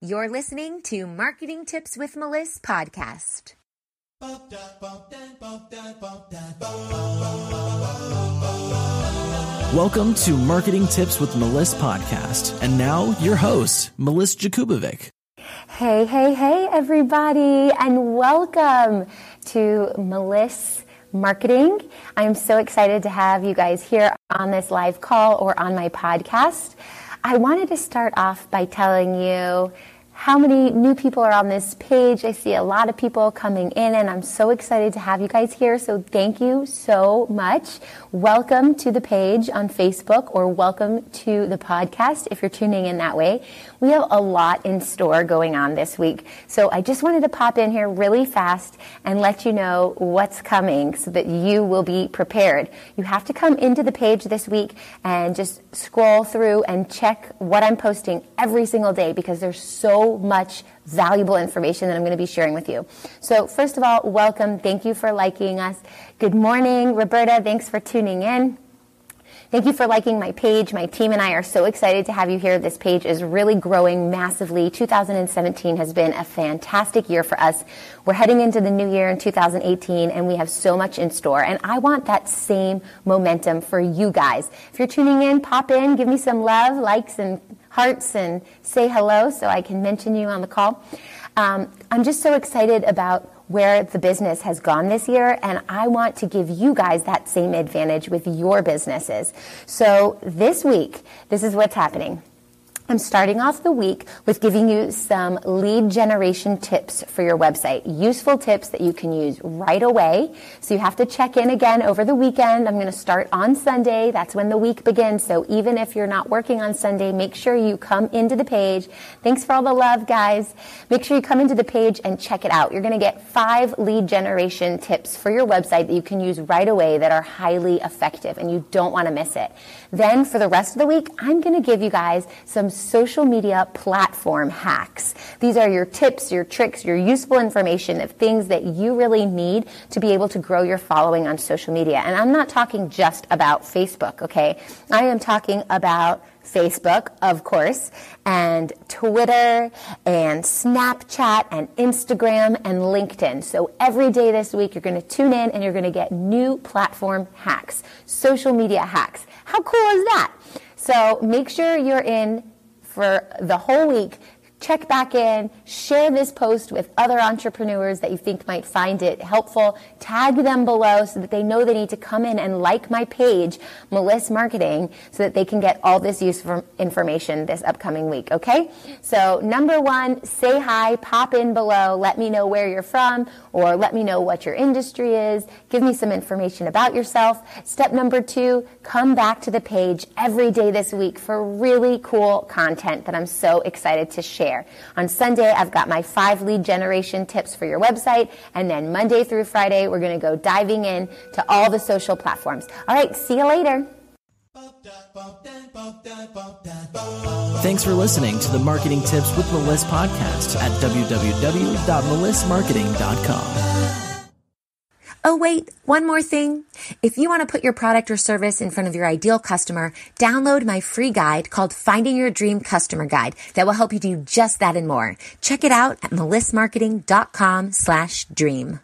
You're listening to Marketing Tips with Melissa podcast. Welcome to Marketing Tips with Melissa podcast. And now your host, Melissa Jakubovic. Hey, hey, hey, everybody, and welcome to Melissa Marketing. I'm so excited to have you guys here on this live call or on my podcast. I wanted to start off by telling you how many new people are on this page. I see a lot of people coming in, and I'm so excited to have you guys here. So, thank you so much. Welcome to the page on Facebook, or welcome to the podcast if you're tuning in that way. We have a lot in store going on this week. So, I just wanted to pop in here really fast and let you know what's coming so that you will be prepared. You have to come into the page this week and just scroll through and check what I'm posting every single day because there's so much valuable information that I'm going to be sharing with you. So, first of all, welcome. Thank you for liking us. Good morning, Roberta. Thanks for tuning in. Thank you for liking my page. My team and I are so excited to have you here. This page is really growing massively. 2017 has been a fantastic year for us. We're heading into the new year in 2018 and we have so much in store. And I want that same momentum for you guys. If you're tuning in, pop in, give me some love, likes, and hearts and say hello so I can mention you on the call. Um, I'm just so excited about where the business has gone this year, and I want to give you guys that same advantage with your businesses. So this week, this is what's happening. I'm starting off the week with giving you some lead generation tips for your website. Useful tips that you can use right away. So you have to check in again over the weekend. I'm going to start on Sunday. That's when the week begins. So even if you're not working on Sunday, make sure you come into the page. Thanks for all the love, guys. Make sure you come into the page and check it out. You're going to get five lead generation tips for your website that you can use right away that are highly effective and you don't want to miss it. Then for the rest of the week, I'm going to give you guys some social media platform hacks. These are your tips, your tricks, your useful information of things that you really need to be able to grow your following on social media. And I'm not talking just about Facebook, okay? I am talking about Facebook, of course, and Twitter and Snapchat and Instagram and LinkedIn. So every day this week, you're going to tune in and you're going to get new platform hacks, social media hacks. How cool is that? So make sure you're in for the whole week. Check back in, share this post with other entrepreneurs that you think might find it helpful. Tag them below so that they know they need to come in and like my page, Melissa Marketing, so that they can get all this useful information this upcoming week. Okay? So, number one, say hi, pop in below, let me know where you're from, or let me know what your industry is. Give me some information about yourself. Step number two, come back to the page every day this week for really cool content that I'm so excited to share. On Sunday, I've got my five lead generation tips for your website. And then Monday through Friday, we're going to go diving in to all the social platforms. All right, see you later. Thanks for listening to the Marketing Tips with Melissa podcast at www.melissamarketing.com. Oh, wait, one more thing. If you want to put your product or service in front of your ideal customer, download my free guide called Finding Your Dream Customer Guide that will help you do just that and more. Check it out at melissamarketing.com slash dream.